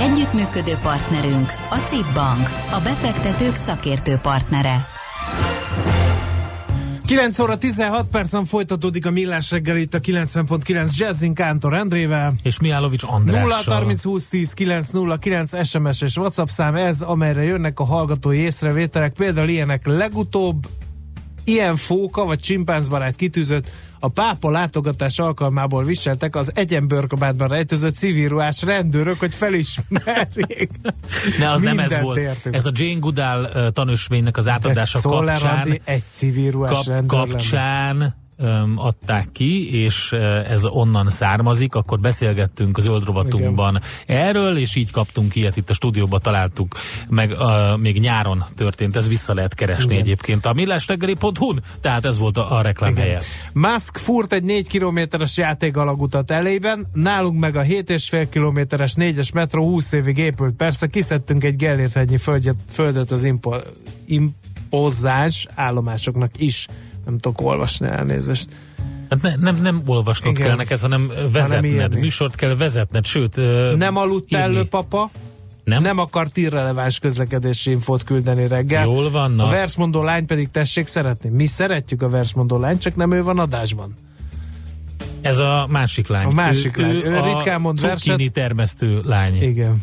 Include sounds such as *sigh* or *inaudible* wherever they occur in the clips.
Együttműködő partnerünk a CIP Bank, a befektetők szakértő partnere. 9 óra 16 percen folytatódik a millás reggel itt a 90.9 Jazzin Kántor Endrével. És Miálovics Andrással. 0 30 20 10 9 0 9 SMS és WhatsApp szám ez, amelyre jönnek a hallgatói észrevételek. Például ilyenek legutóbb ilyen fóka vagy csimpánzbarát kitűzött a pápa látogatás alkalmából viseltek az egyenbőrkabátban rejtőzött civil ruhás rendőrök, hogy felismerjék. Ne, az nem ez volt. Értünk. Ez a Jane Goodall tanúsvénynek az átadása kapcsán. egy civil ruhás kap, rendőr kapcsán lenne öm, adták ki, és ez onnan származik, akkor beszélgettünk az zöldrovatunkban erről, és így kaptunk ilyet itt a stúdióban találtuk, meg uh, még nyáron történt, ez vissza lehet keresni Igen. egyébként a millásreggeli.hu-n, tehát ez volt a, a reklámhelye. Musk furt egy 4 kilométeres játékalagútat elében, nálunk meg a 7,5 kilométeres 4-es metró 20 évig épült. Persze kiszedtünk egy Gellért földet, földet az impo, impozás állomásoknak is nem tudok olvasni elnézést. Hát ne, nem, nem olvasnod Igen. kell neked, hanem vezetned. Hanem Műsort kell vezetned, sőt... Nem aludt elő, papa? Nem? nem akart irreleváns közlekedési infót küldeni reggel. Jól van. A versmondó lány pedig tessék szeretni. Mi szeretjük a versmondó lány, csak nem ő van adásban. Ez a másik lány. A másik ő, lány. Ő, ő ritkán mond verset. termesztő lány. Igen.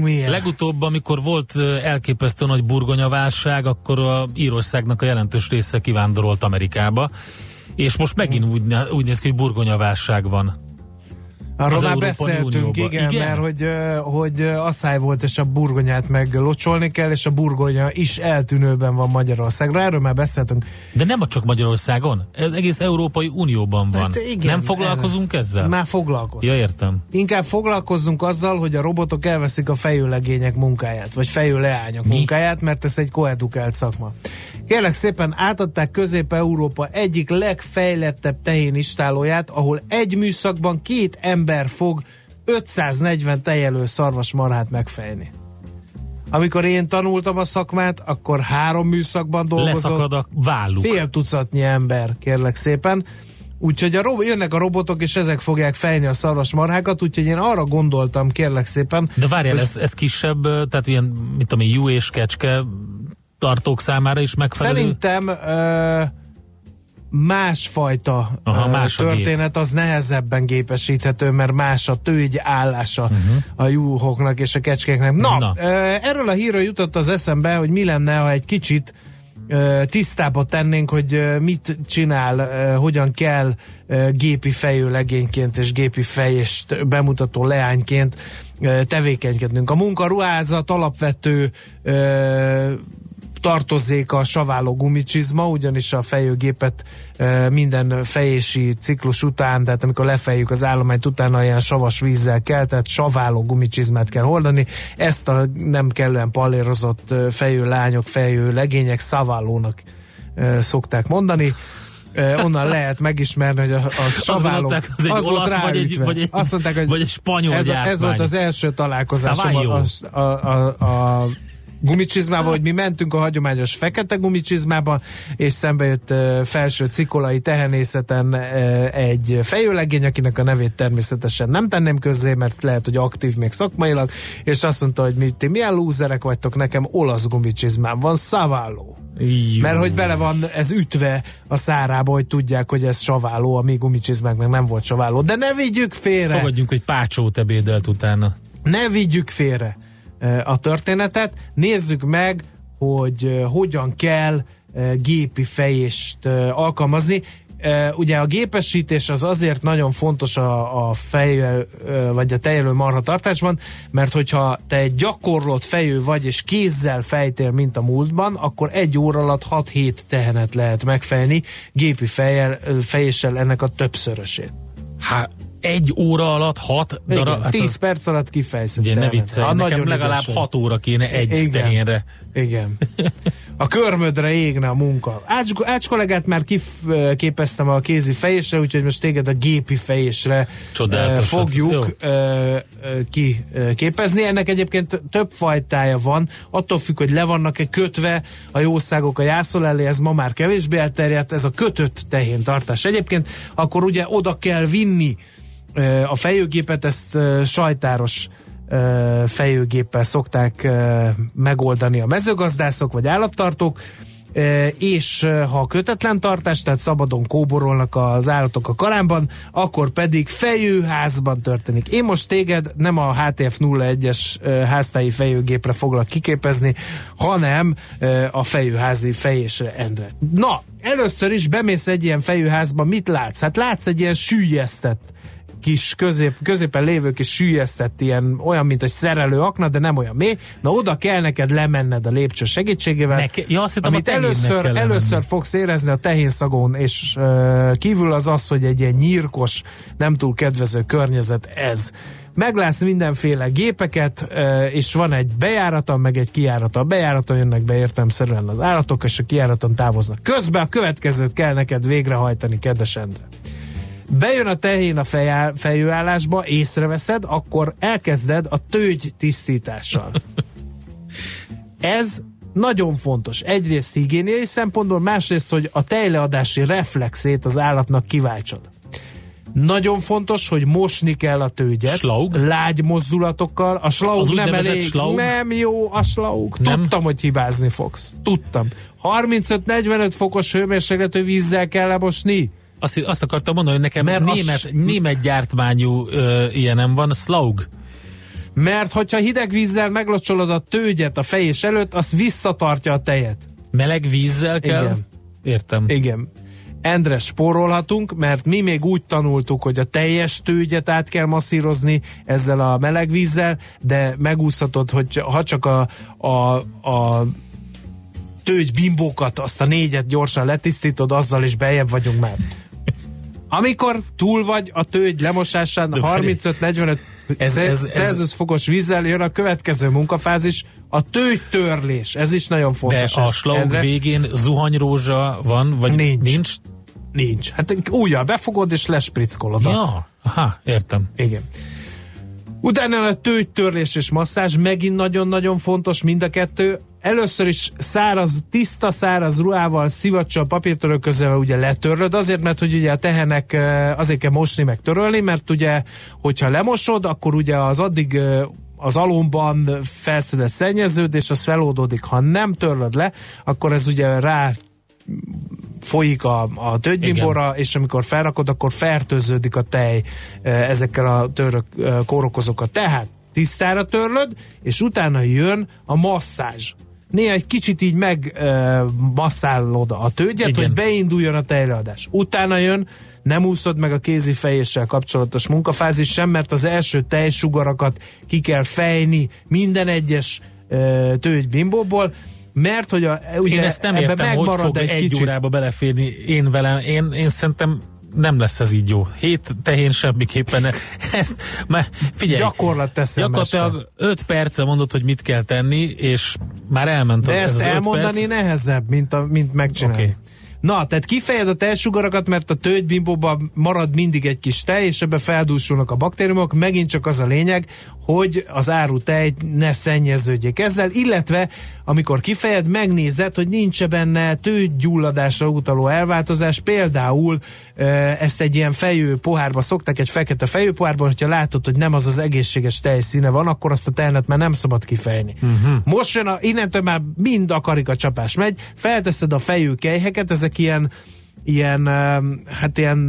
Milyen? Legutóbb, amikor volt elképesztő nagy burgonyaválság, akkor a Írországnak a jelentős része kivándorolt Amerikába, és most megint úgy, úgy néz ki, hogy burgonyaválság van. Arról már beszéltünk, igen, igen, mert hogy, hogy asszály volt, és a burgonyát meg locsolni kell, és a burgonya is eltűnőben van Magyarországra. Erről már beszéltünk. De nem csak Magyarországon, ez egész Európai Unióban van. Hát igen, nem foglalkozunk erre. ezzel? Már foglalkozunk. Ja, értem. Inkább foglalkozzunk azzal, hogy a robotok elveszik a fejőlegények munkáját, vagy fejőleányok Mi? munkáját, mert ez egy koedukált szakma. Kérlek szépen átadták Közép-Európa egyik legfejlettebb tehén istálóját, ahol egy műszakban két ember fog 540 tejelő szarvasmarhát megfejni. Amikor én tanultam a szakmát, akkor három műszakban dolgozott. Leszakad a válluk. Fél tucatnyi ember, kérlek szépen. Úgyhogy a ro- jönnek a robotok, és ezek fogják fejni a szarvasmarhákat, úgyhogy én arra gondoltam, kérlek szépen. De várjál, hogy... ez, ez kisebb, tehát ilyen, mit tudom, jó és kecske tartók számára is megfelelő? Szerintem ö, másfajta Aha, más történet az nehezebben gépesíthető, mert más a tőgy állása uh-huh. a juhoknak és a kecskéknek. Na, Na. Ö, erről a hírről jutott az eszembe, hogy mi lenne, ha egy kicsit tisztába tennénk, hogy mit csinál, hogyan kell gépi fejű legényként és gépi fejést bemutató leányként tevékenykednünk. A munkaruházat alapvető tartozzék a saváló gumicsizma, ugyanis a fejőgépet e, minden fejési ciklus után, tehát amikor lefejjük az állományt, utána ilyen savas vízzel kell, tehát saváló gumicsizmát kell hordani. Ezt a nem kellően palérozott fejő lányok, fejő legények szaválónak e, szokták mondani. Onnan lehet megismerni, hogy a, a saváló az, az, egy az olasz, vagy egy, vagy egy, Azt mondták, hogy vagy egy spanyol ez, ez volt az első találkozásom a, a, a, a gumicsizmával, hogy mi mentünk a hagyományos fekete gumicsizmába, és szembe jött felső cikolai tehenészeten egy fejőlegény, akinek a nevét természetesen nem tenném közzé, mert lehet, hogy aktív még szakmailag, és azt mondta, hogy mi, ti milyen lúzerek vagytok, nekem olasz gumicsizmám van, szaváló. Jó. Mert hogy bele van ez ütve a szárába, hogy tudják, hogy ez saváló, a mi gumicsizmáknak nem volt saváló. De ne vigyük félre! Fogadjunk, hogy pácsót ebédelt utána. Ne vigyük félre a történetet. Nézzük meg, hogy hogyan kell gépi fejést alkalmazni. Ugye a gépesítés az azért nagyon fontos a, a fej, vagy a tejelő marha tartásban, mert hogyha te egy gyakorlott fejő vagy, és kézzel fejtél, mint a múltban, akkor egy óra alatt 6-7 tehenet lehet megfejni gépi fejjel, fejéssel ennek a többszörösét. Hát egy óra alatt hat darab... Hát 10 az... perc alatt kifejszed. Ugye, ne viccelj, ha nekem legalább ügyesen. hat óra kéne egy Igen. tehénre. Igen. A körmödre égne a munka. Ács, Ács kollégát már kiképeztem a kézi fejésre, úgyhogy most téged a gépi fejésre Csodálatos. fogjuk Jó. kiképezni. Ennek egyébként több fajtája van, attól függ, hogy le vannak-e kötve a jószágok a jászol elé, ez ma már kevésbé elterjedt, ez a kötött tehén tartás. Egyébként akkor ugye oda kell vinni a fejőgépet, ezt sajtáros fejőgéppel szokták megoldani a mezőgazdászok vagy állattartók, és ha kötetlen tartás, tehát szabadon kóborolnak az állatok a karámban, akkor pedig fejőházban történik. Én most téged nem a HTF 01-es háztáji fejőgépre foglak kiképezni, hanem a fejőházi fejésre endre. Na, először is bemész egy ilyen fejőházba, mit látsz? Hát látsz egy ilyen sűjesztett kis közép, középen lévő kis sűjesztett ilyen, olyan, mint egy szerelő akna, de nem olyan mély. Na oda kell neked lemenned a lépcső segítségével. Neke, ja, azt hittem, amit először, először fogsz érezni a tehén szagon, és uh, kívül az az, hogy egy ilyen nyírkos, nem túl kedvező környezet ez meglátsz mindenféle gépeket, és van egy bejárata, meg egy kijárata. A bejáraton jönnek be értelmszerűen az állatok, és a kijáraton távoznak. Közben a következőt kell neked végrehajtani, kedves Endre. Bejön a tehén a fejá, fejőállásba, észreveszed, akkor elkezded a tőgy tisztítással. *laughs* Ez nagyon fontos. Egyrészt higiéniai szempontból, másrészt, hogy a tejleadási reflexét az állatnak kiváltsad. Nagyon fontos, hogy mosni kell a tőgyet. Slaug? Lágy mozdulatokkal. A slaug az nem elég. Slaug? Nem jó a slaug. Nem? Tudtam, hogy hibázni fogsz. Tudtam. 35-45 fokos hőmérsékletű vízzel kell lemosni. Azt, azt akartam mondani, hogy nekem Mert német, as... német gyártmányú ö, ilyenem van, Slaug. Mert hogyha hideg vízzel meglocsolod a tőgyet a fejés előtt, az visszatartja a tejet. Meleg vízzel kell? Igen. Értem. Igen. Endre, spórolhatunk, mert mi még úgy tanultuk, hogy a teljes tőgyet át kell masszírozni ezzel a meleg vízzel, de megúszhatod, hogy ha csak a, a, a tőgy bimbókat, azt a négyet gyorsan letisztítod, azzal is bejebb vagyunk már. Amikor túl vagy a tőgy lemosásán 35-45 ez, ez, Celsius fokos vízzel jön a következő munkafázis, a tőgytörlés. Ez is nagyon fontos. De a slaug végén zuhanyrózsa van, vagy nincs? Nincs. nincs. Hát újjal befogod és lesprickolod. Ja, aha, értem. Igen. Utána a tőgytörlés és masszázs megint nagyon-nagyon fontos mind a kettő először is száraz, tiszta száraz ruhával, szivacsal, papírtörölközővel ugye letörlöd, azért, mert hogy ugye a tehenek azért kell mosni, meg törölni, mert ugye, hogyha lemosod, akkor ugye az addig az alomban felszedett szennyeződés, az feloldódik. Ha nem törlöd le, akkor ez ugye rá folyik a, a tőgybimbora, és amikor felrakod, akkor fertőződik a tej ezekkel a török kórokozókkal. Tehát tisztára törlöd, és utána jön a masszázs néha egy kicsit így megmasszálod a tőgyet, Igen. hogy beinduljon a tejleadás. Utána jön, nem úszod meg a kézi fejéssel kapcsolatos munkafázis sem, mert az első tejsugarakat ki kell fejni minden egyes tőgy bimbóból, mert hogy a, ugye én ezt nem értem, hogy fog egy, egy kicsit. órába beleférni én velem. Én, én szerintem nem lesz ez így jó. Hét tehén semmiképpen. *laughs* Ezt, már figyelj. Gyakorlat teszem Gyakorlatilag öt perce mondod, hogy mit kell tenni, és már elment De ez ezt elmondani perc. nehezebb, mint, a, mint megcsinálni. Okay. Na, tehát kifejed a tejsugarakat, mert a tőgybimbóban marad mindig egy kis tej, és ebbe feldúsulnak a baktériumok. Megint csak az a lényeg, hogy az áru tej ne szennyeződjék ezzel, illetve amikor kifejed, megnézed, hogy nincs benne tőgyulladásra utaló elváltozás, például ezt egy ilyen fejő pohárba szokták, egy fekete fejő pohárba, hogyha látod, hogy nem az az egészséges tejszíne van, akkor azt a tejet már nem szabad kifejni. Uh-huh. Most jön a, innentől már mind a karikacsapás megy, felteszed a fejű kejheket, ezek ilyen ilyen, hát ilyen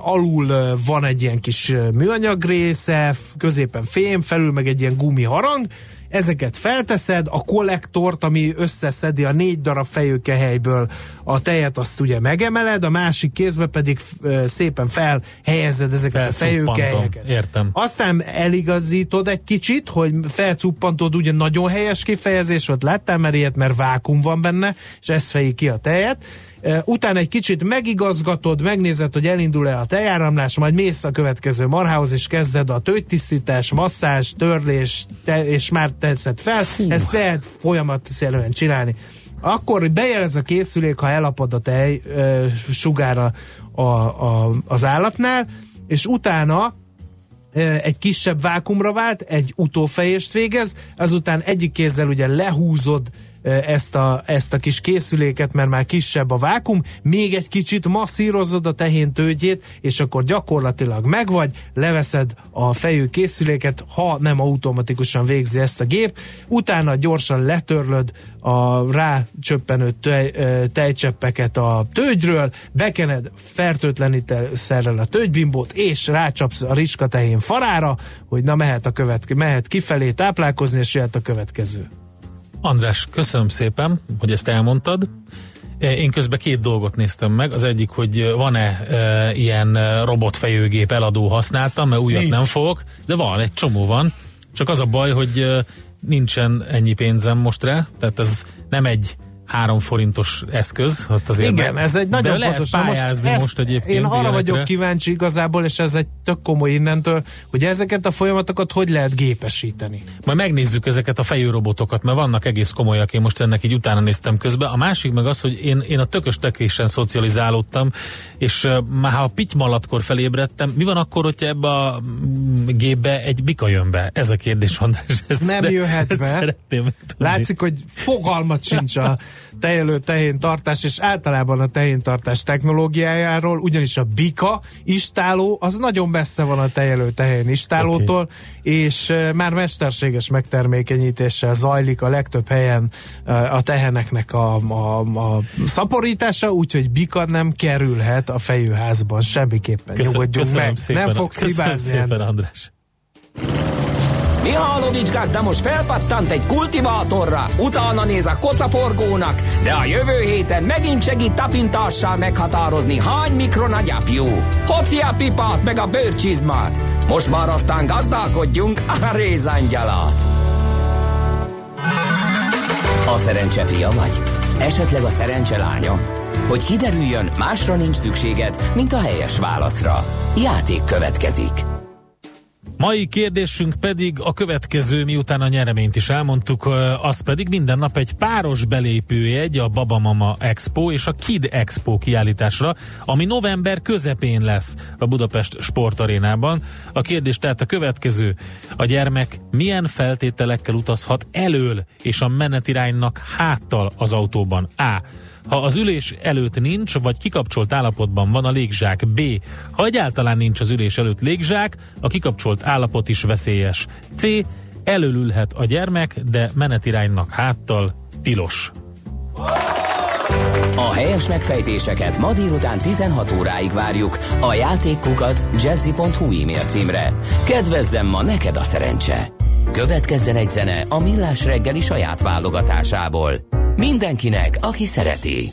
alul van egy ilyen kis műanyag része, középen fém, felül meg egy ilyen gumi harang, ezeket felteszed, a kollektort, ami összeszedi a négy darab fejőkehelyből a tejet, azt ugye megemeled, a másik kézbe pedig szépen felhelyezed ezeket a fejőkehelyeket. Értem. Aztán eligazítod egy kicsit, hogy felcuppantod, ugye nagyon helyes kifejezés volt, láttál már ilyet, mert vákum van benne, és ez fejé ki a tejet utána egy kicsit megigazgatod, megnézed, hogy elindul-e a tejáramlás, majd mész a következő marhához, és kezded a tőgytisztítás, masszázs, törlés, te, és már teszed fel. Fú. Ezt lehet folyamatszerűen csinálni. Akkor bejelez a készülék, ha elapad a tej e, sugára a, a, az állatnál, és utána egy kisebb vákumra vált, egy utófejést végez, azután egyik kézzel ugye lehúzod ezt a, ezt a kis készüléket, mert már kisebb a vákum, még egy kicsit masszírozod a tehén tőgyét, és akkor gyakorlatilag megvagy, leveszed a fejű készüléket, ha nem automatikusan végzi ezt a gép, utána gyorsan letörlöd a rácsöppenő tej, tejcseppeket a tőgyről, bekened fertőtlenítelszerrel a tőgybimbót, és rácsapsz a riska tehén farára, hogy na mehet, a követke, mehet kifelé táplálkozni, és jöhet a következő. András, köszönöm szépen, hogy ezt elmondtad. Én közben két dolgot néztem meg. Az egyik, hogy van-e e, ilyen robotfejőgép eladó használtam, mert újat Nincs. nem fogok, de van, egy csomó van. Csak az a baj, hogy e, nincsen ennyi pénzem most rá, tehát ez nem egy három forintos eszköz, azt azért Igen, meg, ez egy nagyon de fontos. lehet pályázni most, most egyébként. Én arra ilyenekre. vagyok kíváncsi igazából, és ez egy tök komoly innentől, hogy ezeket a folyamatokat hogy lehet gépesíteni. Majd megnézzük ezeket a fejőrobotokat, mert vannak egész komolyak, én most ennek így utána néztem közben. A másik meg az, hogy én, én a tökös tekésen szocializálódtam, és már ha a pitymalatkor felébredtem, mi van akkor, hogyha ebbe a mm, gépbe egy bika jön be? Ez a kérdés, András. Ez Nem jöhet be. Látszik, hogy fogalmat sincs a *laughs* tejelő tehén tartás, és általában a tehén tartás technológiájáról, ugyanis a bika istáló, az nagyon messze van a tejelő tehén istálótól, okay. és már mesterséges megtermékenyítéssel zajlik a legtöbb helyen a teheneknek a, a, a szaporítása, úgyhogy bika nem kerülhet a fejőházban semmiképpen. Köszön, Nyugodjunk meg, szépen, nem fogsz hibázni. szépen, András. Mihálovics gazda most felpattant egy kultivátorra, utána néz a kocaforgónak, de a jövő héten megint segít tapintással meghatározni, hány mikron a gyapjú. Hoci a pipát meg a bőrcsizmát. Most már aztán gazdálkodjunk a rézangyala. A szerencse fia vagy? Esetleg a szerencse lánya? Hogy kiderüljön, másra nincs szükséged, mint a helyes válaszra. Játék következik. Mai kérdésünk pedig a következő, miután a nyereményt is elmondtuk, az pedig minden nap egy páros belépőjegy a Babamama Expo és a Kid Expo kiállításra, ami november közepén lesz a Budapest Sportarénában. A kérdés tehát a következő. A gyermek milyen feltételekkel utazhat elől és a menetiránynak háttal az autóban? A ha az ülés előtt nincs, vagy kikapcsolt állapotban van a légzsák. B. Ha egyáltalán nincs az ülés előtt légzsák, a kikapcsolt állapot is veszélyes. C. Előlülhet a gyermek, de menetiránynak háttal tilos. A helyes megfejtéseket ma délután 16 óráig várjuk a játékkukac jazzy.hu e-mail címre. Kedvezzem ma neked a szerencse! Következzen egy zene a Millás reggeli saját válogatásából. Mindenkinek, aki szereti.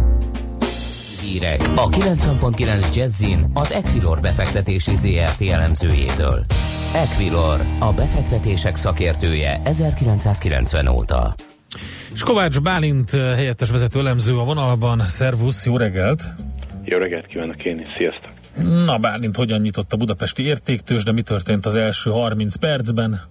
Hírek a 90.9 Jazzin az Equilor befektetési ZRT elemzőjétől. Equilor, a befektetések szakértője 1990 óta. És Kovács Bálint eh, helyettes vezető elemző a vonalban. Szervusz, jó reggelt! Jó reggelt kívánok én is, sziasztok! Na Bálint, hogyan nyitott a budapesti értéktős, de mi történt az első 30 percben?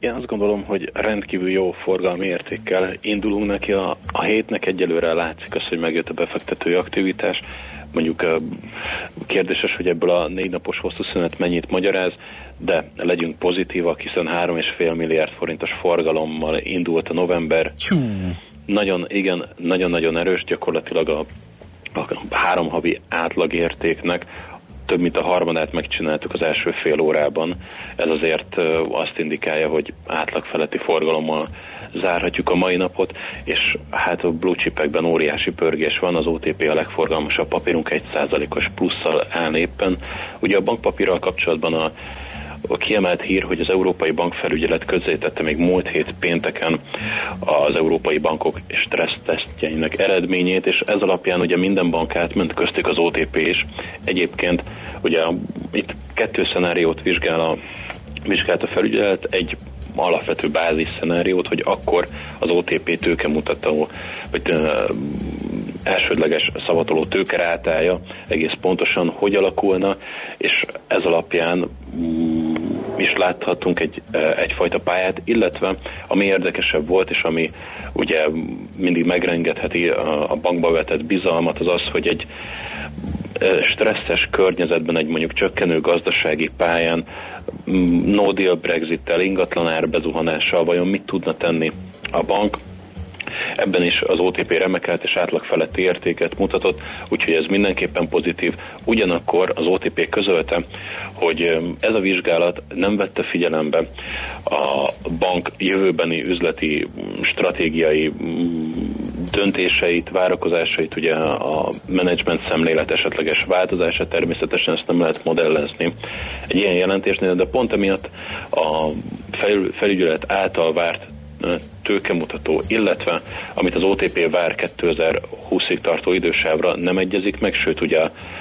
Én azt gondolom, hogy rendkívül jó forgalmi értékkel indulunk neki. A, a hétnek egyelőre látszik az, hogy megjött a befektetői aktivitás. Mondjuk kérdéses, hogy ebből a négy napos hosszú szünet mennyit magyaráz, de legyünk pozitívak, hiszen 3,5 milliárd forintos forgalommal indult a november. Csú. Nagyon, igen, nagyon-nagyon erős, gyakorlatilag a, a három havi átlagértéknek több mint a harmadát megcsináltuk az első fél órában. Ez azért azt indikálja, hogy átlag feletti forgalommal zárhatjuk a mai napot, és hát a blue chipekben óriási pörgés van, az OTP a legforgalmasabb papírunk, egy százalékos plusszal áll éppen. Ugye a bankpapírral kapcsolatban a a kiemelt hír, hogy az Európai Bankfelügyelet közzétette még múlt hét pénteken az európai bankok stressztesztjeinek eredményét, és ez alapján ugye minden bank átment, köztük az OTP is. Egyébként ugye itt kettő szenáriót vizsgál a vizsgált a felügyelet, egy alapvető bázis szenáriót, hogy akkor az OTP tőkemutató, vagy elsődleges szavatoló tőkerátálja egész pontosan hogy alakulna, és ez alapján mm, is láthatunk egy, e, egyfajta pályát, illetve ami érdekesebb volt, és ami ugye mindig megrengetheti a, a bankba vetett bizalmat, az az, hogy egy e, stresszes környezetben, egy mondjuk csökkenő gazdasági pályán, mm, no deal Brexit-tel, ingatlan árbezuhanással vajon mit tudna tenni a bank, Ebben is az OTP remekelt és átlag feletti értéket mutatott, úgyhogy ez mindenképpen pozitív. Ugyanakkor az OTP közölte, hogy ez a vizsgálat nem vette figyelembe a bank jövőbeni üzleti stratégiai döntéseit, várakozásait, ugye a menedzsment szemlélet esetleges változása, természetesen ezt nem lehet modellezni egy ilyen jelentésnél, de pont emiatt a felügyelet által várt tőkemutató, illetve amit az OTP vár 2020-ig tartó idősávra nem egyezik meg, sőt ugye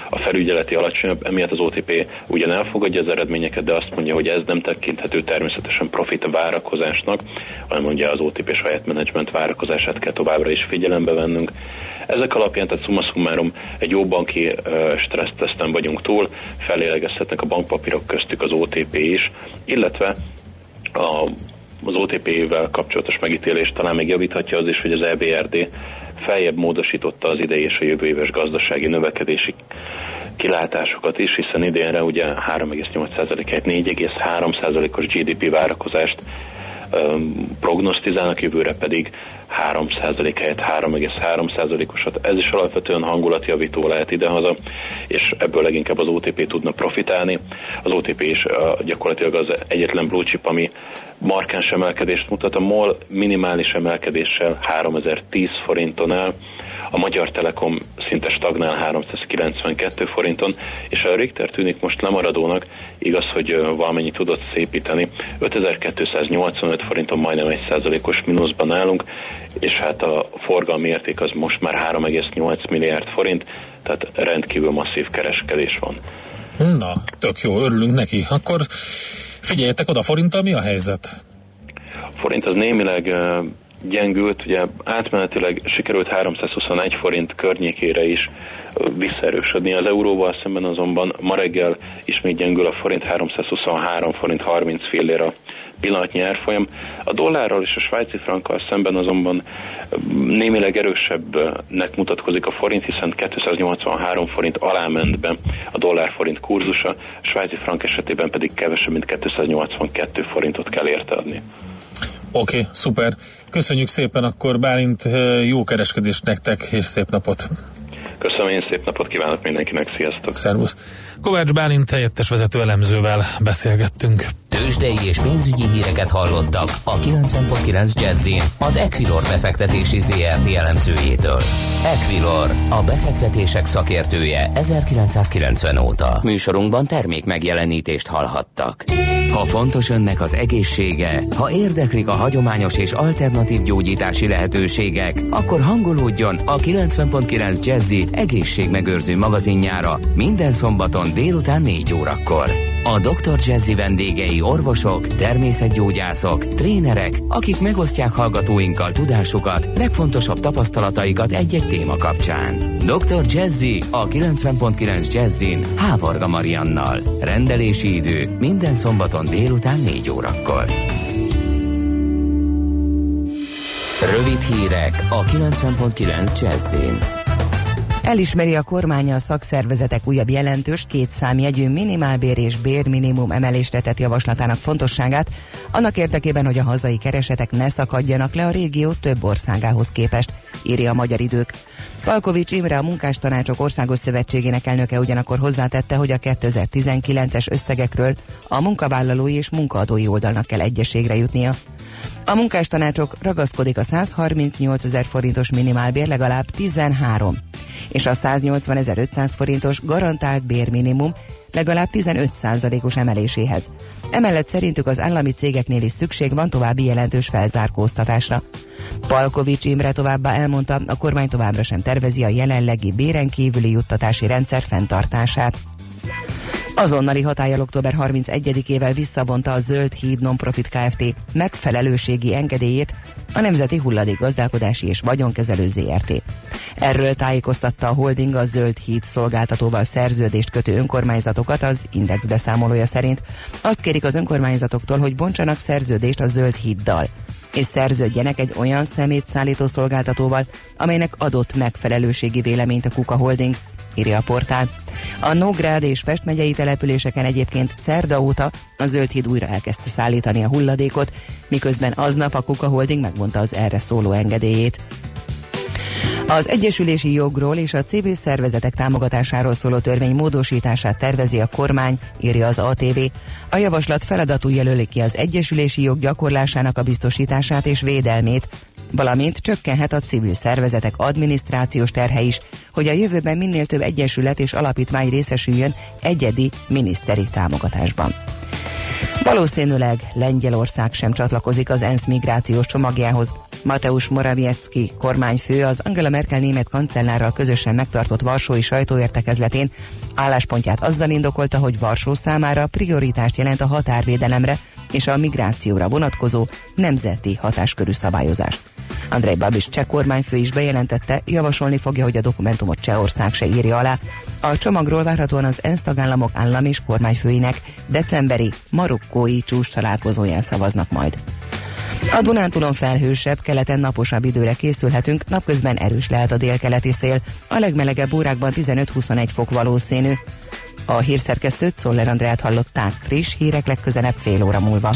a felügyeleti alacsonyabb, emiatt az OTP ugyan elfogadja az eredményeket, de azt mondja, hogy ez nem tekinthető természetesen profit várakozásnak, hanem mondja az OTP saját menedzsment várakozását kell továbbra is figyelembe vennünk. Ezek alapján, tehát summa summarum, egy jó banki stressztesten vagyunk túl, felélegezhetnek a bankpapírok köztük az OTP is, illetve a az OTP-vel kapcsolatos megítélést talán még javíthatja az is, hogy az EBRD feljebb módosította az idei és a jövő éves gazdasági növekedési kilátásokat is, hiszen idénre ugye 3,8%-et 4,3%-os GDP várakozást prognosztizálnak, jövőre pedig 3% helyett 3,3%-osat. Ez is alapvetően hangulatjavító lehet idehaza, és ebből leginkább az OTP tudna profitálni. Az OTP is gyakorlatilag az egyetlen blue chip, ami markáns emelkedést mutat. A MOL minimális emelkedéssel 3010 forinton áll, a Magyar Telekom szinte stagnál 392 forinton, és a Richter tűnik most lemaradónak, igaz, hogy valamennyit tudott szépíteni, 5285 forinton majdnem egy százalékos mínuszban állunk, és hát a forgalmi érték az most már 3,8 milliárd forint, tehát rendkívül masszív kereskedés van. Na, tök jó, örülünk neki. Akkor figyeljetek oda, forinttal mi a helyzet? A forint az némileg gyengült, ugye átmenetileg sikerült 321 forint környékére is visszaerősödni az euróval szemben azonban ma reggel ismét gyengül a forint 323 forint 30 fillér a pillanatnyi árfolyam. A dollárral és a svájci frankkal szemben azonban némileg erősebbnek mutatkozik a forint, hiszen 283 forint alá ment be a dollár-forint kurzusa, a svájci frank esetében pedig kevesebb, mint 282 forintot kell érte adni. Oké, okay, szuper. Köszönjük szépen akkor Bálint, jó kereskedést nektek, és szép napot! Köszönöm, én szép napot kívánok mindenkinek, sziasztok! Szervusz! Kovács Bálint helyettes vezető elemzővel beszélgettünk. Tőzsdei és pénzügyi híreket hallottak a 90.9 jazz az Equilor befektetési ZRT elemzőjétől. Equilor, a befektetések szakértője 1990 óta. Műsorunkban termék megjelenítést hallhattak. Ha fontos önnek az egészsége, ha érdeklik a hagyományos és alternatív gyógyítási lehetőségek, akkor hangolódjon a 90.9 Jazzy egészségmegőrző magazinjára minden szombaton délután 4 órakor. A Dr. Jazzy vendégei orvosok, természetgyógyászok, trénerek, akik megosztják hallgatóinkkal tudásukat, legfontosabb tapasztalataikat egy-egy téma kapcsán. Dr. Jazzy a 90.9 Jazzin Hávarga Mariannal. Rendelési idő minden szombaton délután 4 órakor. Rövid hírek a 90.9 Jazzin. Elismeri a kormánya a szakszervezetek újabb jelentős két számjegyű minimálbér és bérminimum emelésre tett javaslatának fontosságát, annak érdekében, hogy a hazai keresetek ne szakadjanak le a régió több országához képest, írja a Magyar Idők. Palkovics Imre a Munkástanácsok Országos Szövetségének elnöke ugyanakkor hozzátette, hogy a 2019-es összegekről a munkavállalói és munkaadói oldalnak kell egyességre jutnia. A munkástanácsok ragaszkodik a 138 ezer forintos minimálbér legalább 13 és a 180.500 forintos garantált bérminimum legalább 15%-os emeléséhez. Emellett szerintük az állami cégeknél is szükség van további jelentős felzárkóztatásra. Palkovics Imre továbbá elmondta, a kormány továbbra sem tervezi a jelenlegi béren kívüli juttatási rendszer fenntartását. Azonnali hatállyal október 31-ével visszavonta a Zöld Híd Nonprofit Kft. megfelelőségi engedélyét a Nemzeti Hulladékgazdálkodási és Vagyonkezelő ZRT. Erről tájékoztatta a holding a Zöld Híd szolgáltatóval szerződést kötő önkormányzatokat az Index beszámolója szerint. Azt kérik az önkormányzatoktól, hogy bontsanak szerződést a Zöld Híddal és szerződjenek egy olyan szemétszállító szolgáltatóval, amelynek adott megfelelőségi véleményt a Kuka Holding, írja a portál. A Nógrád és Pest megyei településeken egyébként szerda óta a Zöld Híd újra elkezdte szállítani a hulladékot, miközben aznap a Kuka Holding megmondta az erre szóló engedélyét. Az egyesülési jogról és a civil szervezetek támogatásáról szóló törvény módosítását tervezi a kormány, írja az ATV. A javaslat feladatú jelöli ki az egyesülési jog gyakorlásának a biztosítását és védelmét, valamint csökkenhet a civil szervezetek adminisztrációs terhe is, hogy a jövőben minél több egyesület és alapítvány részesüljön egyedi miniszteri támogatásban. Valószínűleg Lengyelország sem csatlakozik az ENSZ migrációs csomagjához. Mateusz Morawiecki kormányfő az Angela Merkel német kancellárral közösen megtartott Varsói sajtóértekezletén álláspontját azzal indokolta, hogy Varsó számára prioritást jelent a határvédelemre és a migrációra vonatkozó nemzeti hatáskörű szabályozás. Andrei Babis cseh kormányfő is bejelentette, javasolni fogja, hogy a dokumentumot Csehország se írja alá. A csomagról várhatóan az ENSZ tagállamok állam és kormányfőinek decemberi marokkói csúcs találkozóján szavaznak majd. A Dunántúlon felhősebb, keleten naposabb időre készülhetünk, napközben erős lehet a délkeleti szél. A legmelegebb órákban 15-21 fok valószínű. A hírszerkesztőt Czoller Andrát hallották. Friss hírek legközelebb fél óra múlva.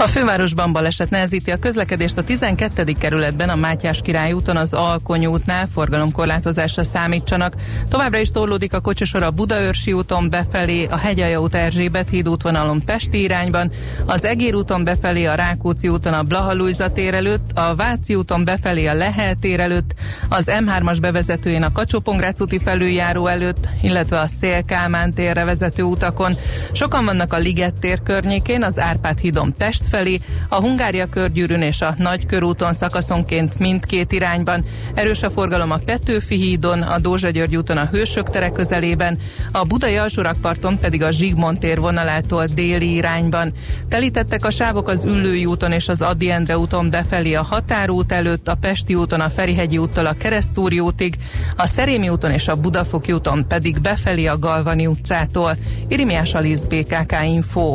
a fővárosban baleset nehezíti a közlekedést a 12. kerületben a Mátyás király úton az Alkony útnál forgalomkorlátozásra számítsanak. Továbbra is torlódik a kocsisor a Budaörsi úton befelé, a Hegyalja út Erzsébet híd útvonalon Pesti irányban, az Egér úton befelé a Rákóczi úton a Blaha tér előtt, a Váci úton befelé a Lehel tér előtt, az M3-as bevezetőjén a kacsó úti felüljáró előtt, illetve a Szél-Kálmán térre vezető utakon. Sokan vannak a Liget tér környékén, az Árpád hídon Pest felé, a Hungária körgyűrűn és a Nagykörúton szakaszonként mindkét irányban. Erős a forgalom a Petőfi hídon, a Dózsa György úton a Hősök tere közelében, a Budai alsórakparton pedig a Zsigmond tér vonalától déli irányban. Telítettek a sávok az Üllői úton és az Adi Endre úton befelé a Határút előtt, a Pesti úton a Ferihegyi úttól a Keresztúri útig, a Szerémi úton és a Budafoki úton pedig befelé a Galvani utcától. Irimiás Alisz BKK Info.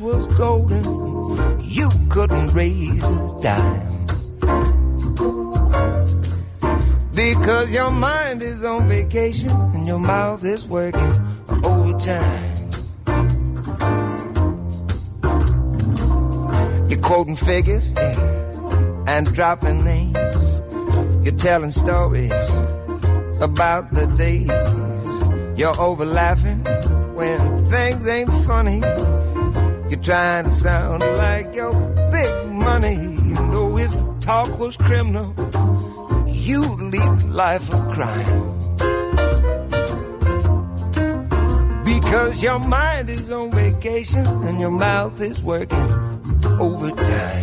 Was golden, you couldn't raise a dime. Because your mind is on vacation and your mouth is working overtime. You're quoting figures and dropping names. You're telling stories about the days. You're over laughing when things ain't funny. Trying to sound like your big money. You know if talk was criminal, you'd lead life of crime. Because your mind is on vacation and your mouth is working overtime.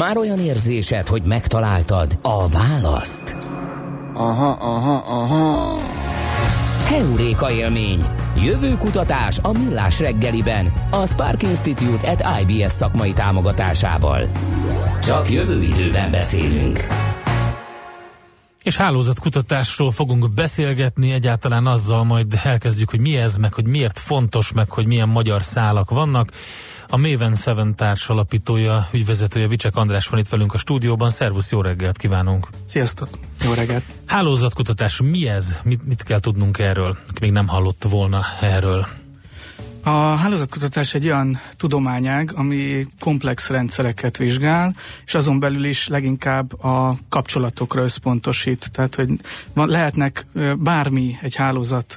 Már olyan érzésed, hogy megtaláltad a választ? Aha, aha, aha. Heuréka élmény. Jövő kutatás a Millás reggeliben. A Spark Institute at IBS szakmai támogatásával. Csak jövő időben beszélünk. És hálózatkutatásról fogunk beszélgetni, egyáltalán azzal majd elkezdjük, hogy mi ez, meg hogy miért fontos, meg hogy milyen magyar szálak vannak. A Maven Seven társ alapítója, ügyvezetője Vicsek András van itt velünk a stúdióban. Szervusz, jó reggelt kívánunk! Sziasztok! Jó reggelt! Hálózatkutatás, mi ez? Mit, mit kell tudnunk erről? Még nem hallott volna erről. A hálózatkutatás egy olyan tudományág, ami komplex rendszereket vizsgál, és azon belül is leginkább a kapcsolatokra összpontosít. Tehát, hogy van, lehetnek bármi egy hálózat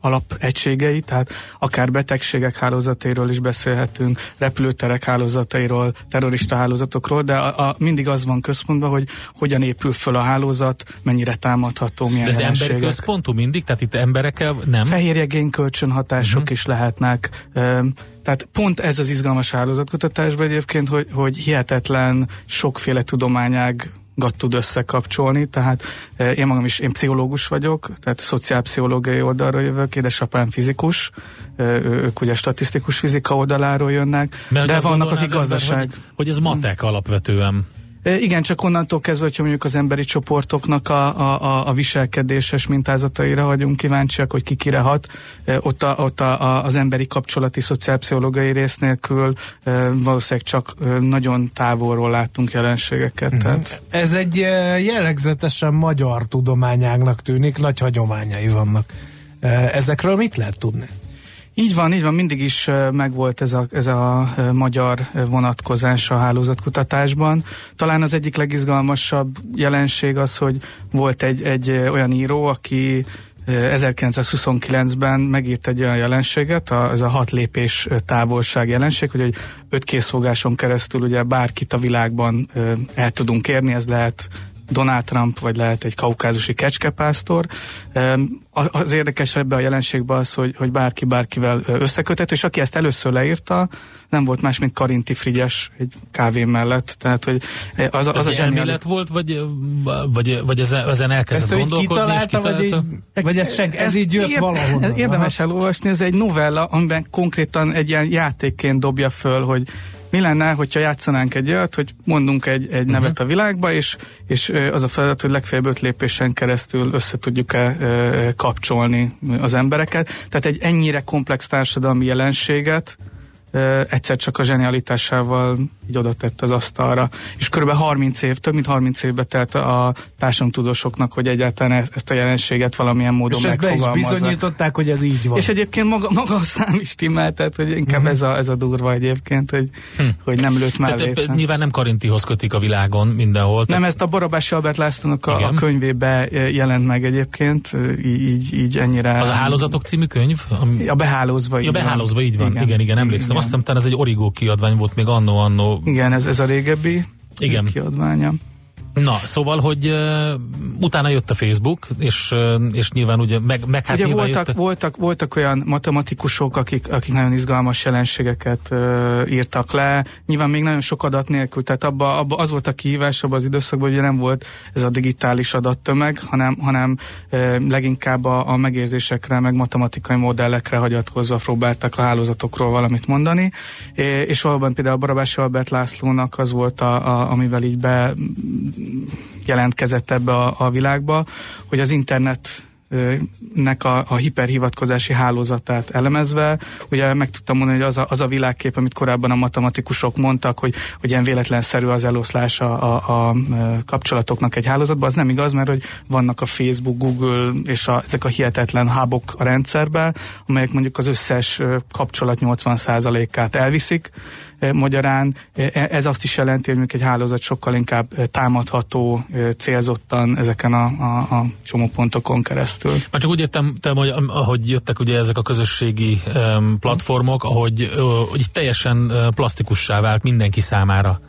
alapegységei, tehát akár betegségek hálózatairól is beszélhetünk, repülőterek hálózatairól, terrorista hálózatokról, de a, a, mindig az van központban, hogy hogyan épül föl a hálózat, mennyire támadható, milyen De ez emberi központú mindig? Tehát itt emberekkel nem? Fehérjegén kölcsönhatások uh-huh. is lehetnek. Tehát pont ez az izgalmas hálózatkutatásban egyébként, hogy, hogy hihetetlen sokféle tudományág tud összekapcsolni, tehát e, én magam is, én pszichológus vagyok, tehát szociálpszichológiai oldalról jövök, édesapám fizikus, e, ők ugye statisztikus fizika oldaláról jönnek, Mert de vannak, akik gazdaság. Ember, hogy, hogy ez matek alapvetően. Igen, csak onnantól kezdve, hogyha mondjuk az emberi csoportoknak a, a, a viselkedéses mintázataira vagyunk kíváncsiak, hogy ki kire hat, ott, a, ott a, a, az emberi kapcsolati szociálpszichológiai rész nélkül valószínűleg csak nagyon távolról láttunk jelenségeket. Mm-hmm. Tehát. Ez egy jellegzetesen magyar tudományágnak tűnik, nagy hagyományai vannak. Ezekről mit lehet tudni? Így van, így van, mindig is megvolt ez a, ez a magyar vonatkozás a hálózatkutatásban. Talán az egyik legizgalmasabb jelenség az, hogy volt egy, egy olyan író, aki 1929-ben megírt egy olyan jelenséget, ez a hat lépés távolság jelenség, hogy, hogy öt készfogáson keresztül ugye bárkit a világban el tudunk érni, ez lehet Donald Trump, vagy lehet egy kaukázusi kecskepásztor. Az érdekes ebbe a jelenségben az, hogy, hogy bárki bárkivel összeköthető, és aki ezt először leírta, nem volt más, mint Karinti Frigyes egy kávé mellett. Tehát, hogy az, az, az a zseniális... volt, vagy, vagy, vagy ezen, ezen elkezdett ezt gondolkodni, kitalálta, és kitalálta? Vagy, így, vagy ez, sen, ez így jött valahonnan? Érdemes elolvasni, ez egy novella, amiben konkrétan egy ilyen játékként dobja föl, hogy mi lenne, hogyha játszanánk egy olyat, hogy mondunk egy, egy nevet uh-huh. a világba, és, és az a feladat, hogy legfeljebb öt lépésen keresztül össze tudjuk-e kapcsolni az embereket. Tehát egy ennyire komplex társadalmi jelenséget egyszer csak a zsenialitásával így oda tett az asztalra. És kb. 30 év, több mint 30 évbe telt a társadalomtudósoknak, hogy egyáltalán ezt a jelenséget valamilyen módon és megfogalmazza. És bizonyították, hogy ez így van. És egyébként maga, maga a szám is timmel, tehát hogy inkább uh-huh. ez, a, ez a durva egyébként, hogy, hm. hogy nem lőtt. Tehát, nyilván nem Karintihoz kötik a világon mindenhol. Nem, ezt a Barabási Albert Lászlónak a, a könyvébe jelent meg egyébként, így, így, így ennyire. Az a Hálózatok című könyv? Ami... A behálózva, így ja, behálózva, így van. Igen, igen, igen emlékszem. Igen. Hiszem, talán ez egy origó kiadvány volt még annó-annó. Igen, ez, ez a régebbi igen. kiadványa. Na, szóval, hogy uh, utána jött a Facebook, és, uh, és nyilván ugye meg, meg hát ugye voltak, jött... voltak, voltak olyan matematikusok, akik, akik nagyon izgalmas jelenségeket uh, írtak le, nyilván még nagyon sok adat nélkül, tehát abba, abba az volt a kihívás abban az időszakban, hogy nem volt ez a digitális adattömeg, hanem, hanem uh, leginkább a, a megérzésekre, meg matematikai modellekre hagyatkozva próbáltak a hálózatokról valamit mondani, és valóban például Barabási Albert Lászlónak az volt, a, a, amivel így be jelentkezett ebbe a, a világba, hogy az internet nek a, a hiperhivatkozási hálózatát elemezve, ugye meg tudtam mondani, hogy az a, az a világkép, amit korábban a matematikusok mondtak, hogy, hogy ilyen véletlenszerű az eloszlás a, a, a kapcsolatoknak egy hálózatban, az nem igaz, mert hogy vannak a Facebook, Google és a, ezek a hihetetlen hubok a rendszerben, amelyek mondjuk az összes kapcsolat 80%-át elviszik, magyarán. Eh, ez azt is jelenti, hogy egy hálózat sokkal inkább eh, támadható célzottan ezeken a, a, a csomópontokon keresztül. Már csak úgy értem, te, hogy ahogy jöttek ugye ezek a közösségi platformok, ahogy, hogy teljesen plastikussá vált mindenki számára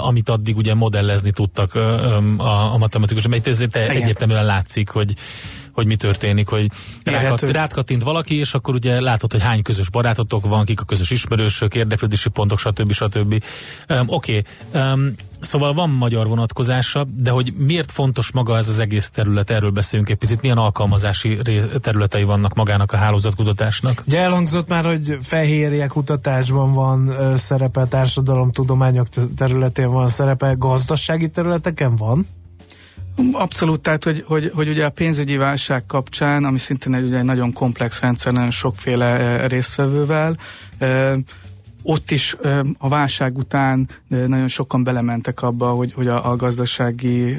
amit addig ugye modellezni tudtak a, a matematikusok, mert ez egyértelműen látszik, hogy hogy mi történik, hogy rákat, rákattint valaki, és akkor ugye látod, hogy hány közös barátotok van, kik a közös ismerősök, érdeklődési pontok, stb. stb. Um, Oké, okay. um, Szóval van magyar vonatkozása, de hogy miért fontos maga ez az egész terület, erről beszélünk egy picit, milyen alkalmazási területei vannak magának a hálózatkutatásnak? Ugye elhangzott már, hogy fehérje kutatásban van szerepe, társadalomtudományok területén van szerepe, gazdasági területeken van? Abszolút, tehát hogy, hogy, hogy ugye a pénzügyi válság kapcsán, ami szintén egy, ugye egy nagyon komplex rendszer, nagyon sokféle résztvevővel, ott is a válság után nagyon sokan belementek abba, hogy, hogy a, a gazdasági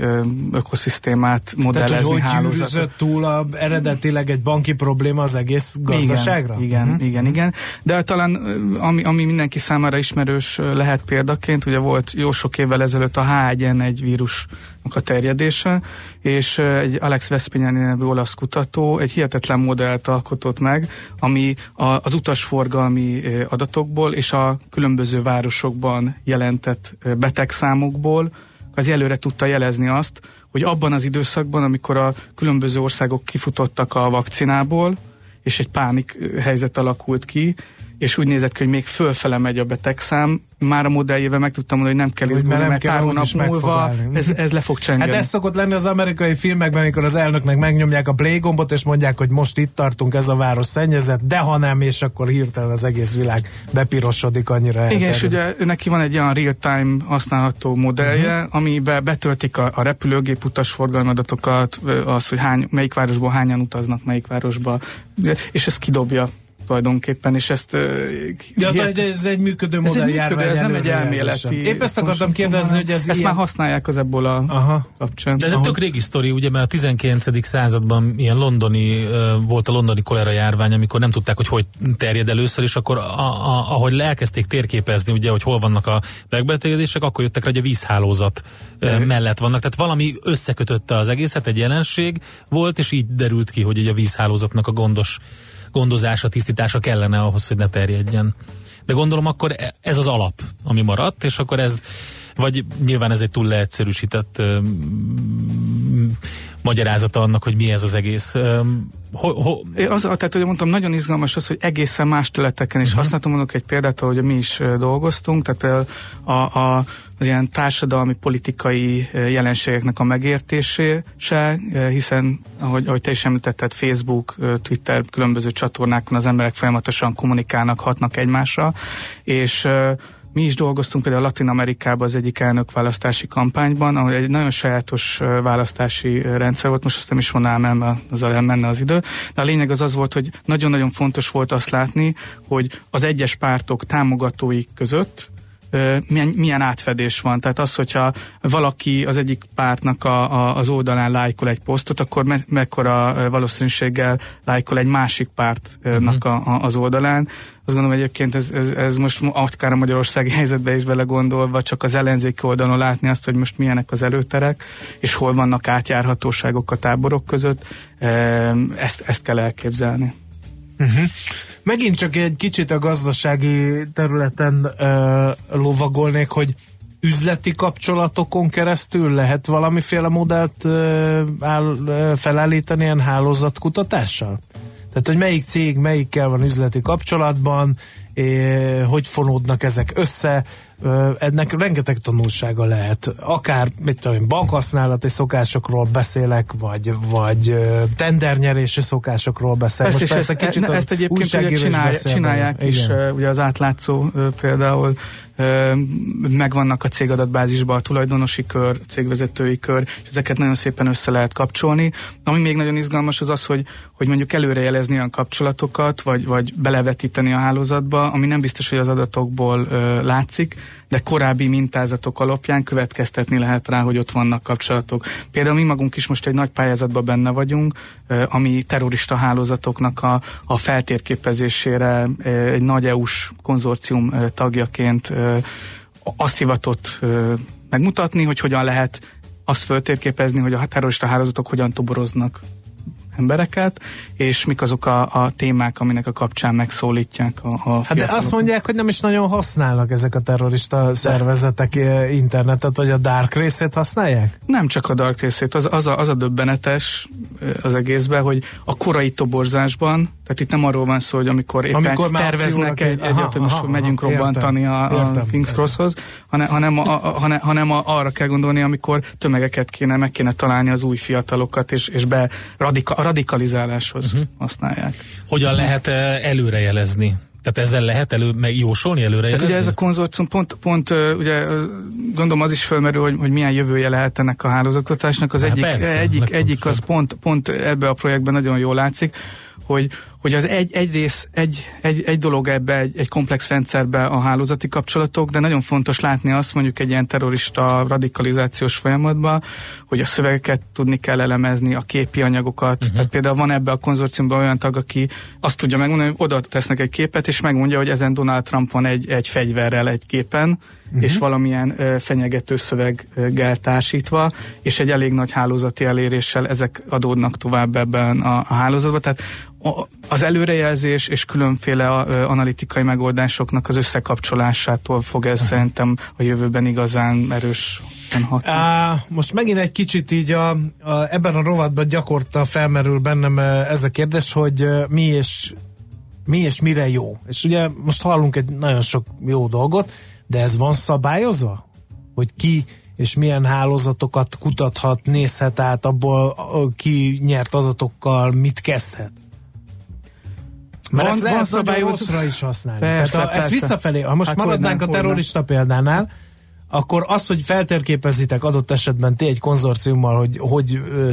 ökoszisztémát modellezni Tehát, hogy hogy túl a, eredetileg egy banki probléma az egész gazdaságra? Igen, igen, uh-huh. igen, igen. De talán ami, ami mindenki számára ismerős lehet példaként, ugye volt jó sok évvel ezelőtt a H1N1 vírus a terjedése, és egy Alex Veszpényáni nevű olasz kutató egy hihetetlen modellt alkotott meg, ami az utasforgalmi adatokból és a különböző városokban jelentett betegszámokból az előre tudta jelezni azt, hogy abban az időszakban, amikor a különböző országok kifutottak a vakcinából, és egy pánik helyzet alakult ki, és úgy nézett ki, hogy még fölfele megy a betegszám, már a modelljével meg tudtam mondani, hogy nem kell izgulni, mert, mert pár hónap múlva ez, ez le fog csengeni. Hát ez szokott lenni az amerikai filmekben, amikor az elnöknek megnyomják a play gombot, és mondják, hogy most itt tartunk, ez a város szennyezett, de ha nem, és akkor hirtelen az egész világ bepirosodik annyira. Igen, és ugye neki van egy olyan real-time használható modellje, uh-huh. amiben betöltik a, a repülőgép utasforgalmi adatokat, az, hogy hány, melyik városból hányan utaznak, melyik városba, és ez kidobja tulajdonképpen, és ezt... Ja, de ez egy működő modell ez, egy működő, ez nem egy elméleti. Épp ezt akartam kérdezni, hogy ez Ezt ilyen... már használják az ebből a Aha. kapcsán. De ez egy tök régi sztori, ugye, mert a 19. században ilyen londoni, volt a londoni kolera járvány, amikor nem tudták, hogy hogy terjed először, és akkor a, a, ahogy elkezdték térképezni, ugye, hogy hol vannak a megbetegedések, akkor jöttek rá, hogy a vízhálózat de. mellett vannak. Tehát valami összekötötte az egészet, egy jelenség volt, és így derült ki, hogy a vízhálózatnak a gondos gondozása, tisztítása kellene ahhoz, hogy ne terjedjen. De gondolom akkor e- ez az alap, ami maradt, és akkor ez, vagy nyilván ez egy túl leegyszerűsített um, magyarázata annak, hogy mi ez az egész. Um, ho, ho. Az, tehát, hogy mondtam, nagyon izgalmas az, hogy egészen más területeken is uh-huh. használtam, mondok egy példát, hogy mi is dolgoztunk, tehát például a, a az ilyen társadalmi, politikai jelenségeknek a megértése, hiszen, ahogy, ahogy te is említetted, Facebook, Twitter, különböző csatornákon az emberek folyamatosan kommunikálnak, hatnak egymásra, és mi is dolgoztunk például Latin Amerikában az egyik elnökválasztási kampányban, ahol egy nagyon sajátos választási rendszer volt, most azt nem is mondanám el, mert az menne az idő, de a lényeg az az volt, hogy nagyon-nagyon fontos volt azt látni, hogy az egyes pártok támogatói között milyen, milyen átfedés van. Tehát az, hogyha valaki az egyik pártnak a, a, az oldalán lájkol egy posztot, akkor me, mekkora valószínűséggel lájkol egy másik pártnak uh-huh. a, a, az oldalán. Azt gondolom egyébként ez, ez, ez most akár a magyarországi *laughs* helyzetbe is belegondolva, csak az ellenzéki oldalon látni azt, hogy most milyenek az előterek, és hol vannak átjárhatóságok a táborok között, ezt, ezt kell elképzelni. Uh-huh. Megint csak egy kicsit a gazdasági területen uh, lovagolnék, hogy üzleti kapcsolatokon keresztül lehet valamiféle modellt uh, áll, uh, felállítani ilyen hálózatkutatással? Tehát, hogy melyik cég melyikkel van üzleti kapcsolatban, eh, hogy fonódnak ezek össze, ennek rengeteg tanulsága lehet. Akár, mit tudom bankhasználati szokásokról beszélek, vagy, vagy tendernyerési szokásokról beszélek. Persze, Most persze kicsit e, ezt egyébként ugye csinálj, csinálják is, Igen. ugye az átlátszó például megvannak a cégadatbázisban a tulajdonosi kör, cégvezetői kör, és ezeket nagyon szépen össze lehet kapcsolni. Ami még nagyon izgalmas az az, hogy, hogy mondjuk előrejelezni olyan kapcsolatokat, vagy, vagy belevetíteni a hálózatba, ami nem biztos, hogy az adatokból látszik, de korábbi mintázatok alapján következtetni lehet rá, hogy ott vannak kapcsolatok. Például mi magunk is most egy nagy pályázatban benne vagyunk, ami terrorista hálózatoknak a, a feltérképezésére egy nagy EU-s konzorcium tagjaként azt hivatott megmutatni, hogy hogyan lehet azt föltérképezni, hogy a terrorista hálózatok hogyan toboroznak embereket, és mik azok a, a témák, aminek a kapcsán megszólítják a, a Hát de azt mondják, hogy nem is nagyon használnak ezek a terrorista szervezetek eh, internetet, hogy a dark részét használják? Nem csak a dark részét, az, az, a, az a döbbenetes eh, az egészben, hogy a korai toborzásban, tehát itt nem arról van szó, hogy amikor éppen amikor terveznek egy, egy hogy most aha, megyünk aha, robbantani értem, a, a értem, King's Crosshoz, hanem, hanem, a, a, hanem, hanem a, arra kell gondolni, amikor tömegeket kéne, meg kéne találni az új fiatalokat, és, és be radika, radikalizáláshoz uh-huh. használják. Hogyan lehet eh, előrejelezni? Tehát ezzel lehet elő, meg jósolni előre hát ugye ez a konzorcium pont, pont ugye gondolom az is felmerül, hogy, hogy milyen jövője lehet ennek a hálózatkutatásnak. Az hát egyik, persze, egyik, egyik az pont, pont ebbe a projektben nagyon jól látszik, hogy, hogy az egy, egy rész, egy, egy, egy dolog ebbe, egy, egy komplex rendszerbe a hálózati kapcsolatok, de nagyon fontos látni azt mondjuk egy ilyen terrorista radikalizációs folyamatban, hogy a szövegeket tudni kell elemezni, a képi anyagokat. Uh-huh. Tehát például van ebbe a konzorciumban olyan tag, aki azt tudja megmondani, hogy oda tesznek egy képet, és megmondja, hogy ezen Donald Trump van egy, egy fegyverrel egy képen, uh-huh. és valamilyen ö, fenyegető szöveggel társítva, és egy elég nagy hálózati eléréssel ezek adódnak tovább ebben a, a hálózatban. Tehát az előrejelzés és különféle analitikai megoldásoknak az összekapcsolásától fog ez uh-huh. szerintem a jövőben igazán erős hatni. most megint egy kicsit így a, a, ebben a rovatban gyakorta felmerül bennem ez a kérdés, hogy mi és mi és mire jó. És ugye most hallunk egy nagyon sok jó dolgot, de ez van szabályozva? Hogy ki és milyen hálózatokat kutathat, nézhet át, abból ki nyert adatokkal mit kezdhet? Mert van, ezt lehet van szabályozva is használni. Persze, Tehát a, persze. ezt visszafelé, ha most hát maradnánk a terrorista példánál, akkor az, hogy feltérképezitek adott esetben ti egy konzorciummal, hogy hogy ö,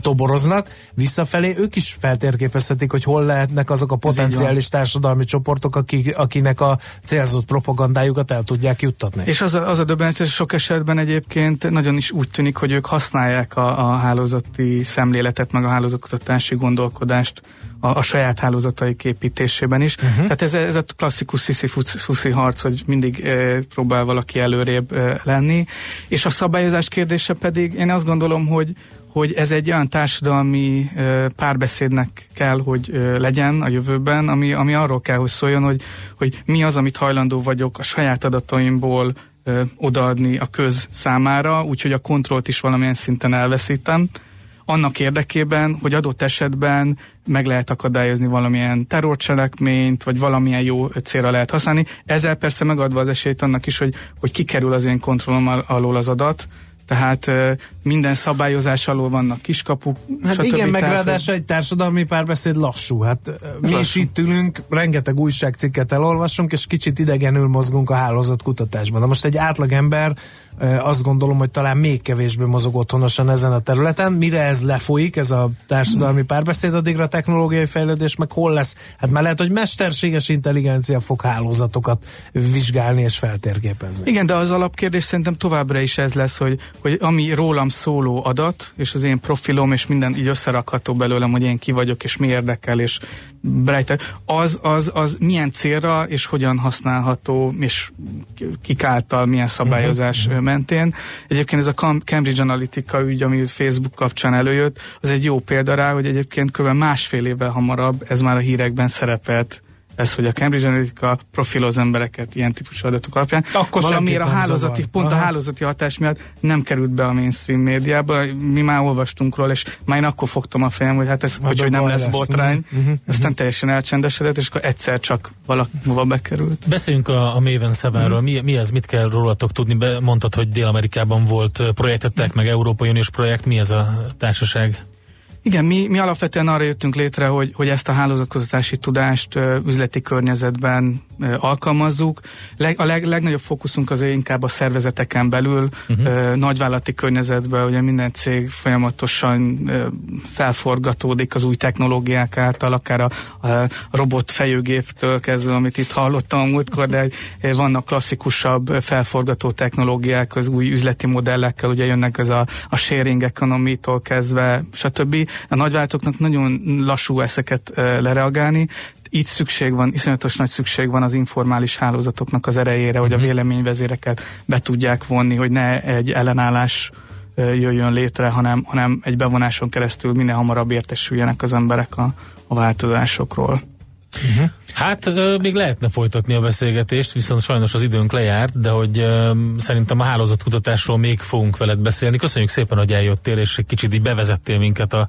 toboroznak, visszafelé ők is feltérképezhetik, hogy hol lehetnek azok a potenciális társadalmi csoportok, akik, akinek a célzott propagandájukat el tudják juttatni. És az a, az a döbbenetes, sok esetben egyébként nagyon is úgy tűnik, hogy ők használják a, a hálózati szemléletet, meg a hálózatkutatási gondolkodást a, a saját hálózatai képítésében is. Uh-huh. Tehát ez, ez a klasszikus sziszi harc, hogy mindig e, próbál valaki előrébb e, lenni. És a szabályozás kérdése pedig én azt gondolom, hogy hogy ez egy olyan társadalmi párbeszédnek kell, hogy legyen a jövőben, ami, ami arról kell, hogy szóljon, hogy, hogy mi az, amit hajlandó vagyok a saját adataimból odaadni a köz számára, úgyhogy a kontrollt is valamilyen szinten elveszítem annak érdekében, hogy adott esetben meg lehet akadályozni valamilyen terrorcselekményt, vagy valamilyen jó célra lehet használni. Ezzel persze megadva az esélyt annak is, hogy, hogy kikerül az én kontrollom alól az adat, tehát minden szabályozás alól vannak kiskapuk. Hát stb. igen, meg ráadásul egy társadalmi párbeszéd lassú. Hát mi lassú. is itt ülünk, rengeteg újságcikket elolvasunk, és kicsit idegenül mozgunk a hálózat kutatásban. De most egy átlagember azt gondolom, hogy talán még kevésbé mozog otthonosan ezen a területen. Mire ez lefolyik, ez a társadalmi párbeszéd, addigra a technológiai fejlődés meg hol lesz? Hát már lehet, hogy mesterséges intelligencia fog hálózatokat vizsgálni és feltérképezni. Igen, de az alapkérdés szerintem továbbra is ez lesz, hogy, hogy ami rólam szóló adat, és az én profilom, és minden így összerakható belőlem, hogy én ki vagyok, és mi érdekel, és Breite, az, az, az milyen célra és hogyan használható, és kik által milyen szabályozás uh-huh. mentén. Egyébként ez a Cambridge Analytica ügy, ami Facebook kapcsán előjött, az egy jó példa rá, hogy egyébként kb. másfél évvel hamarabb ez már a hírekben szerepelt ez, hogy a Cambridge Analytica profiloz embereket ilyen típusú adatok alapján. Akkor Valamiért a hálózati, zavar. pont Aha. a hálózati hatás miatt nem került be a mainstream médiába. Mi már olvastunk róla, és már én akkor fogtam a fejem, hogy hát ez, hogy, hogy nem lesz, lesz botrány. Uh-huh. Aztán teljesen elcsendesedett, és akkor egyszer csak valakival bekerült. Beszéljünk a, a Maven 7 uh-huh. mi, mi ez, mit kell rólatok tudni? Be, mondtad, hogy Dél-Amerikában volt projektetek, meg Európai Uniós projekt. Mi ez a társaság? Igen, mi, mi alapvetően arra jöttünk létre, hogy, hogy ezt a hálózatkutatási tudást üzleti környezetben alkalmazzuk. A leg, legnagyobb fókuszunk az inkább a szervezeteken belül, uh-huh. nagyvállalati környezetben, ugye minden cég folyamatosan felforgatódik az új technológiák által, akár a, a robot fejőgéptől kezdve, amit itt hallottam a múltkor, de vannak klasszikusabb felforgató technológiák, az új üzleti modellekkel, ugye jönnek ez a, a sharing economy-tól kezdve, stb a nagyváltóknak nagyon lassú ezeket lereagálni, itt szükség van, iszonyatos nagy szükség van az informális hálózatoknak az erejére, hogy a mhm. véleményvezéreket be tudják vonni, hogy ne egy ellenállás jöjjön létre, hanem, hanem egy bevonáson keresztül minél hamarabb értesüljenek az emberek a, a változásokról. Uh-huh. Hát még lehetne folytatni a beszélgetést, viszont sajnos az időnk lejárt, de hogy szerintem a hálózatkutatásról még fogunk veled beszélni. Köszönjük szépen, hogy eljöttél, és egy kicsit így bevezettél minket a,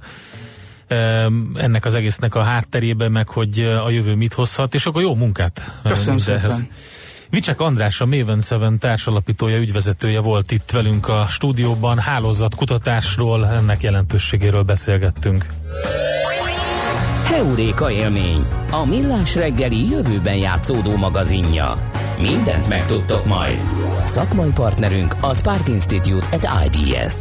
ennek az egésznek a hátterébe, meg hogy a jövő mit hozhat, és akkor jó munkát Köszönöm szépen. Vicsek András, a Maven 7 társalapítója, ügyvezetője volt itt velünk a stúdióban, hálózatkutatásról, ennek jelentőségéről beszélgettünk. Heuréka élmény, a millás reggeli jövőben játszódó magazinja. Mindent megtudtok majd. Szakmai partnerünk a Spark Institute at IBS.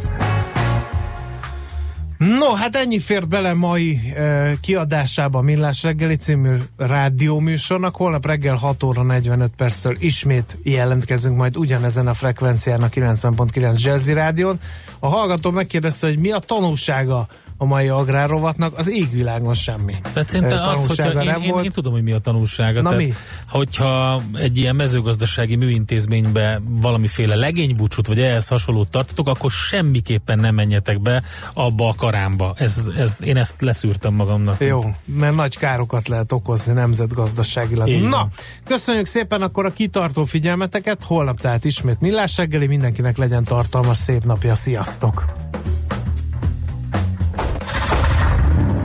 No, hát ennyi fért bele mai eh, kiadásába a Millás reggeli című rádióműsornak. Holnap reggel 6 óra 45 perccel ismét jelentkezünk majd ugyanezen a frekvencián a 90.9 Jazzy Rádión. A hallgató megkérdezte, hogy mi a tanulsága a mai agrárrovatnak, az égvilágon semmi. Tehát én, az, hogyha én, én, én, tudom, hogy mi a tanulsága. Na Tehát, mi? Hogyha egy ilyen mezőgazdasági műintézménybe valamiféle legénybúcsút, vagy ehhez hasonlót tartotok, akkor semmiképpen nem menjetek be abba a karámba. Ez, ez, én ezt leszűrtem magamnak. Jó, mert nagy károkat lehet okozni nemzetgazdaságilag. Én. Na, köszönjük szépen akkor a kitartó figyelmeteket. Holnap tehát ismét millás reggeli, mindenkinek legyen tartalmas szép napja. Sziasztok!